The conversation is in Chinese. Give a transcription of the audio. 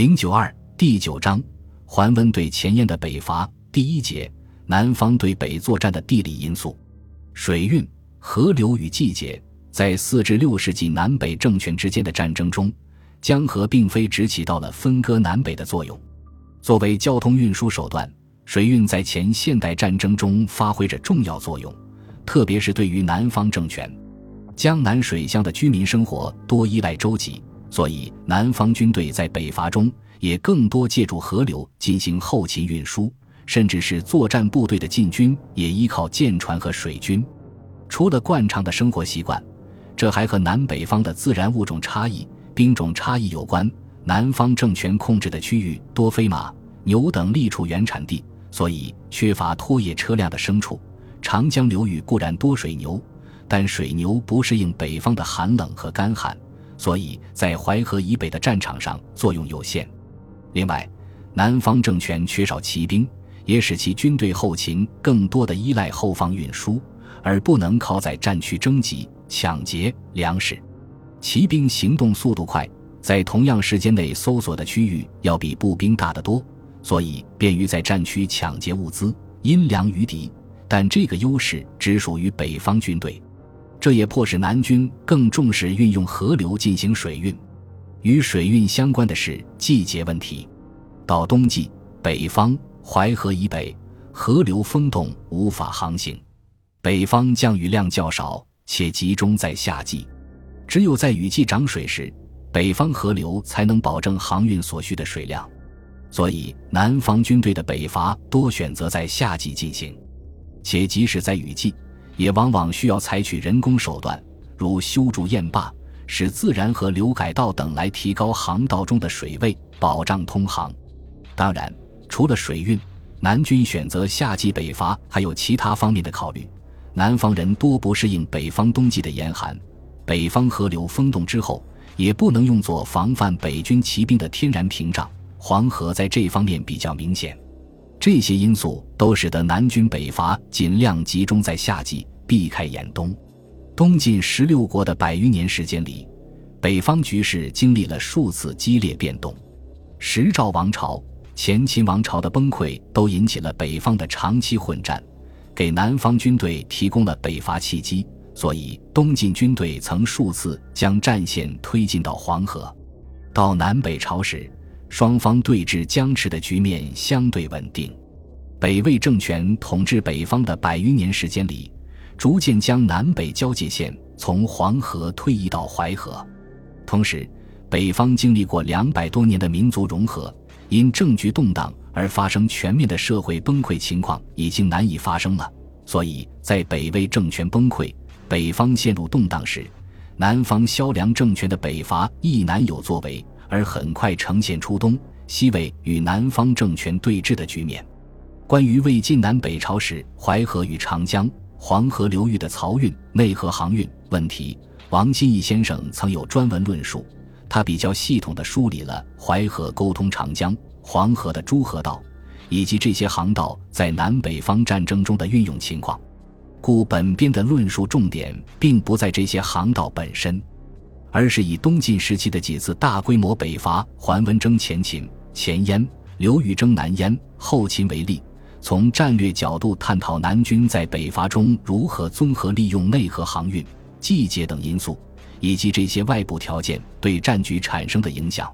零九二第九章，桓温对前燕的北伐第一节，南方对北作战的地理因素，水运、河流与季节，在四至六世纪南北政权之间的战争中，江河并非只起到了分割南北的作用。作为交通运输手段，水运在前现代战争中发挥着重要作用，特别是对于南方政权，江南水乡的居民生活多依赖舟楫。所以，南方军队在北伐中也更多借助河流进行后勤运输，甚至是作战部队的进军也依靠舰船和水军。除了惯常的生活习惯，这还和南北方的自然物种差异、兵种差异有关。南方政权控制的区域多飞马、牛等利畜原产地，所以缺乏拖曳车辆的牲畜。长江流域固然多水牛，但水牛不适应北方的寒冷和干旱。所以在淮河以北的战场上作用有限。另外，南方政权缺少骑兵，也使其军队后勤更多的依赖后方运输，而不能靠在战区征集、抢劫粮食。骑兵行动速度快，在同样时间内搜索的区域要比步兵大得多，所以便于在战区抢劫物资、阴粮于敌。但这个优势只属于北方军队。这也迫使南军更重视运用河流进行水运。与水运相关的是季节问题。到冬季，北方淮河以北河流封冻，无法航行；北方降雨量较少，且集中在夏季。只有在雨季涨水时，北方河流才能保证航运所需的水量。所以，南方军队的北伐多选择在夏季进行，且即使在雨季。也往往需要采取人工手段，如修筑堰坝、使自然河流改道等，来提高航道中的水位，保障通航。当然，除了水运，南军选择夏季北伐还有其他方面的考虑。南方人多不适应北方冬季的严寒，北方河流封冻之后，也不能用作防范北军骑兵的天然屏障。黄河在这方面比较明显。这些因素都使得南军北伐尽量集中在夏季，避开严冬。东晋十六国的百余年时间里，北方局势经历了数次激烈变动。十赵王朝、前秦王朝的崩溃都引起了北方的长期混战，给南方军队提供了北伐契机。所以，东晋军队曾数次将战线推进到黄河。到南北朝时，双方对峙僵持的局面相对稳定，北魏政权统治北方的百余年时间里，逐渐将南北交界线从黄河推移到淮河。同时，北方经历过两百多年的民族融合，因政局动荡而发生全面的社会崩溃情况已经难以发生了。所以在北魏政权崩溃、北方陷入动荡时，南方萧梁政权的北伐亦难有作为。而很快呈现出东西魏与南方政权对峙的局面。关于魏晋南北朝时淮河与长江、黄河流域的漕运、内河航运问题，王新义先生曾有专文论述。他比较系统地梳理了淮河沟通长江、黄河的诸河道，以及这些航道在南北方战争中的运用情况。故本编的论述重点并不在这些航道本身。而是以东晋时期的几次大规模北伐，桓温征前秦、前燕，刘裕征南燕、后秦为例，从战略角度探讨南军在北伐中如何综合利用内河航运、季节等因素，以及这些外部条件对战局产生的影响。